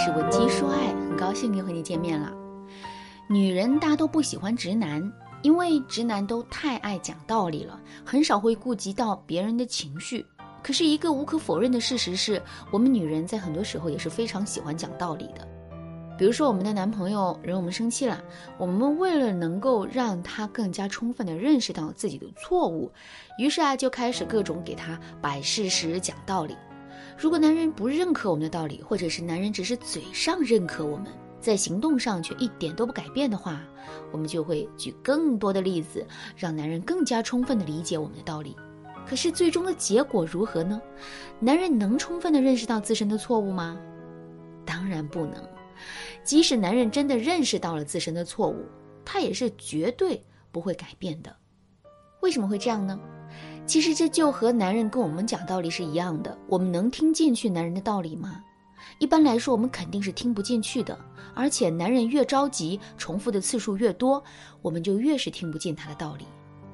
是文姬说爱，很高兴又和你见面了。女人大都不喜欢直男，因为直男都太爱讲道理了，很少会顾及到别人的情绪。可是，一个无可否认的事实是，我们女人在很多时候也是非常喜欢讲道理的。比如说，我们的男朋友惹我们生气了，我们为了能够让他更加充分的认识到自己的错误，于是啊，就开始各种给他摆事实、讲道理。如果男人不认可我们的道理，或者是男人只是嘴上认可我们，在行动上却一点都不改变的话，我们就会举更多的例子，让男人更加充分的理解我们的道理。可是最终的结果如何呢？男人能充分的认识到自身的错误吗？当然不能。即使男人真的认识到了自身的错误，他也是绝对不会改变的。为什么会这样呢？其实这就和男人跟我们讲道理是一样的，我们能听进去男人的道理吗？一般来说，我们肯定是听不进去的。而且，男人越着急，重复的次数越多，我们就越是听不进他的道理。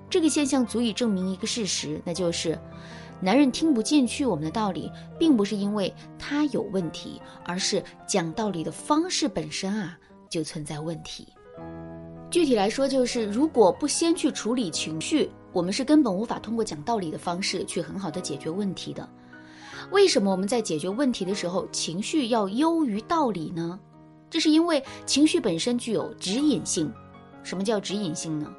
这个现象足以证明一个事实，那就是，男人听不进去我们的道理，并不是因为他有问题，而是讲道理的方式本身啊就存在问题。具体来说，就是如果不先去处理情绪。我们是根本无法通过讲道理的方式去很好的解决问题的。为什么我们在解决问题的时候，情绪要优于道理呢？这是因为情绪本身具有指引性。什么叫指引性呢？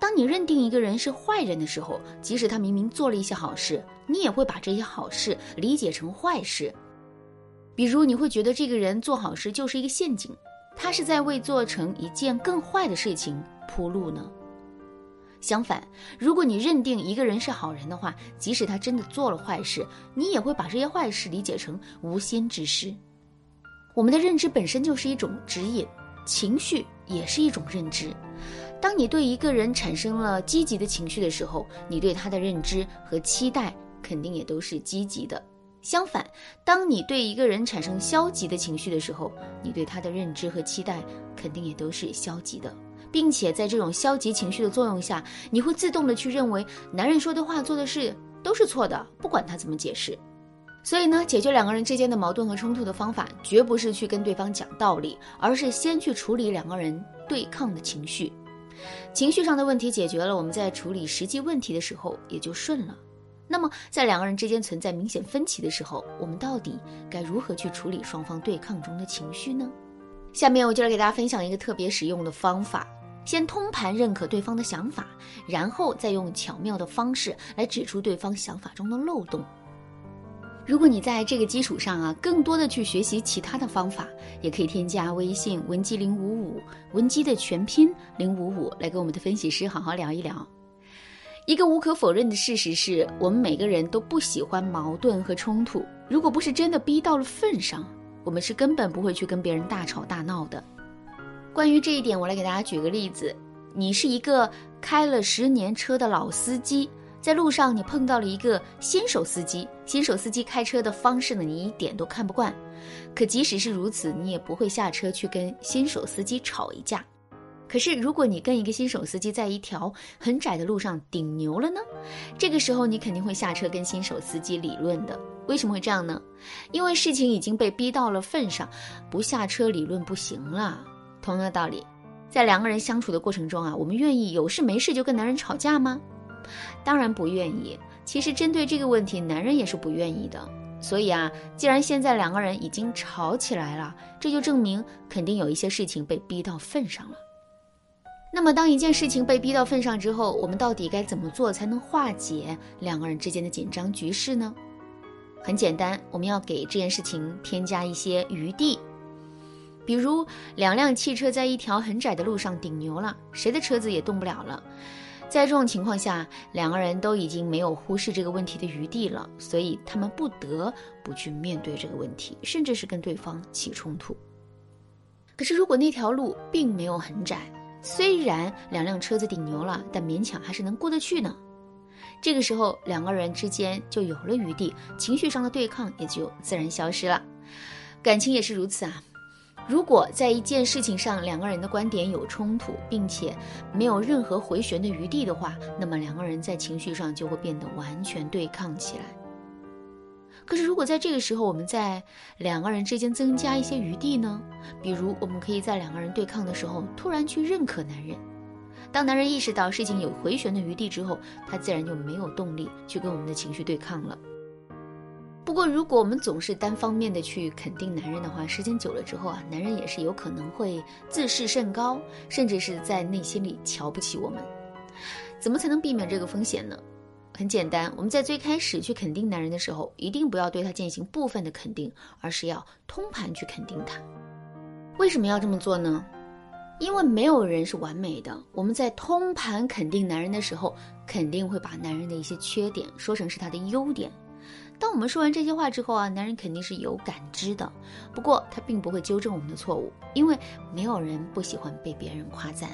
当你认定一个人是坏人的时候，即使他明明做了一些好事，你也会把这些好事理解成坏事。比如，你会觉得这个人做好事就是一个陷阱，他是在为做成一件更坏的事情铺路呢？相反，如果你认定一个人是好人的话，即使他真的做了坏事，你也会把这些坏事理解成无心之失。我们的认知本身就是一种指引，情绪也是一种认知。当你对一个人产生了积极的情绪的时候，你对他的认知和期待肯定也都是积极的。相反，当你对一个人产生消极的情绪的时候，你对他的认知和期待肯定也都是消极的。并且在这种消极情绪的作用下，你会自动的去认为男人说的话、做的事都是错的，不管他怎么解释。所以呢，解决两个人之间的矛盾和冲突的方法，绝不是去跟对方讲道理，而是先去处理两个人对抗的情绪。情绪上的问题解决了，我们在处理实际问题的时候也就顺了。那么，在两个人之间存在明显分歧的时候，我们到底该如何去处理双方对抗中的情绪呢？下面我就来给大家分享一个特别实用的方法。先通盘认可对方的想法，然后再用巧妙的方式来指出对方想法中的漏洞。如果你在这个基础上啊，更多的去学习其他的方法，也可以添加微信文姬零五五，文姬的全拼零五五，来跟我们的分析师好好聊一聊。一个无可否认的事实是，我们每个人都不喜欢矛盾和冲突。如果不是真的逼到了份上，我们是根本不会去跟别人大吵大闹的。关于这一点，我来给大家举个例子：你是一个开了十年车的老司机，在路上你碰到了一个新手司机。新手司机开车的方式呢，你一点都看不惯。可即使是如此，你也不会下车去跟新手司机吵一架。可是，如果你跟一个新手司机在一条很窄的路上顶牛了呢？这个时候，你肯定会下车跟新手司机理论的。为什么会这样呢？因为事情已经被逼到了份上，不下车理论不行了。同样的道理，在两个人相处的过程中啊，我们愿意有事没事就跟男人吵架吗？当然不愿意。其实针对这个问题，男人也是不愿意的。所以啊，既然现在两个人已经吵起来了，这就证明肯定有一些事情被逼到份上了。那么，当一件事情被逼到份上之后，我们到底该怎么做才能化解两个人之间的紧张局势呢？很简单，我们要给这件事情添加一些余地。比如两辆汽车在一条很窄的路上顶牛了，谁的车子也动不了了。在这种情况下，两个人都已经没有忽视这个问题的余地了，所以他们不得不去面对这个问题，甚至是跟对方起冲突。可是如果那条路并没有很窄，虽然两辆车子顶牛了，但勉强还是能过得去呢。这个时候两个人之间就有了余地，情绪上的对抗也就自然消失了。感情也是如此啊。如果在一件事情上两个人的观点有冲突，并且没有任何回旋的余地的话，那么两个人在情绪上就会变得完全对抗起来。可是如果在这个时候我们在两个人之间增加一些余地呢？比如我们可以在两个人对抗的时候突然去认可男人。当男人意识到事情有回旋的余地之后，他自然就没有动力去跟我们的情绪对抗了。不过，如果我们总是单方面的去肯定男人的话，时间久了之后啊，男人也是有可能会自视甚高，甚至是在内心里瞧不起我们。怎么才能避免这个风险呢？很简单，我们在最开始去肯定男人的时候，一定不要对他进行部分的肯定，而是要通盘去肯定他。为什么要这么做呢？因为没有人是完美的。我们在通盘肯定男人的时候，肯定会把男人的一些缺点说成是他的优点。当我们说完这些话之后啊，男人肯定是有感知的，不过他并不会纠正我们的错误，因为没有人不喜欢被别人夸赞。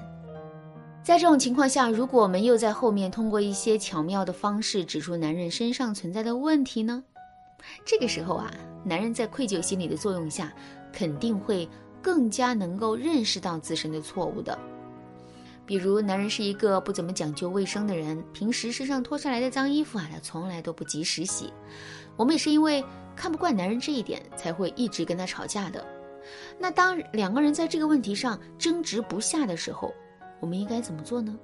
在这种情况下，如果我们又在后面通过一些巧妙的方式指出男人身上存在的问题呢？这个时候啊，男人在愧疚心理的作用下，肯定会更加能够认识到自身的错误的。比如，男人是一个不怎么讲究卫生的人，平时身上脱下来的脏衣服啊，他从来都不及时洗。我们也是因为看不惯男人这一点，才会一直跟他吵架的。那当两个人在这个问题上争执不下的时候，我们应该怎么做呢？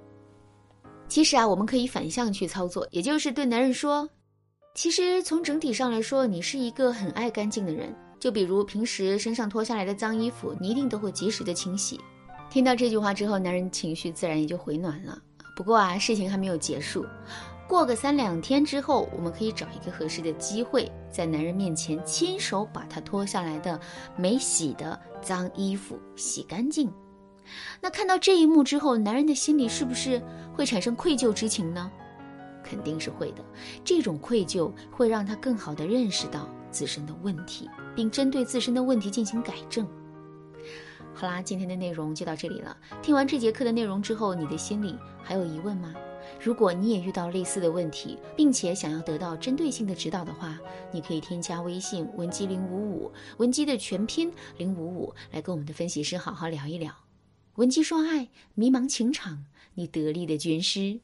其实啊，我们可以反向去操作，也就是对男人说：“其实从整体上来说，你是一个很爱干净的人。就比如平时身上脱下来的脏衣服，你一定都会及时的清洗。”听到这句话之后，男人情绪自然也就回暖了。不过啊，事情还没有结束，过个三两天之后，我们可以找一个合适的机会，在男人面前亲手把他脱下来的没洗的脏衣服洗干净。那看到这一幕之后，男人的心里是不是会产生愧疚之情呢？肯定是会的。这种愧疚会让他更好地认识到自身的问题，并针对自身的问题进行改正。好啦，今天的内容就到这里了。听完这节课的内容之后，你的心里还有疑问吗？如果你也遇到类似的问题，并且想要得到针对性的指导的话，你可以添加微信文姬零五五，文姬的全拼零五五，来跟我们的分析师好好聊一聊。文姬说爱，迷茫情场，你得力的军师。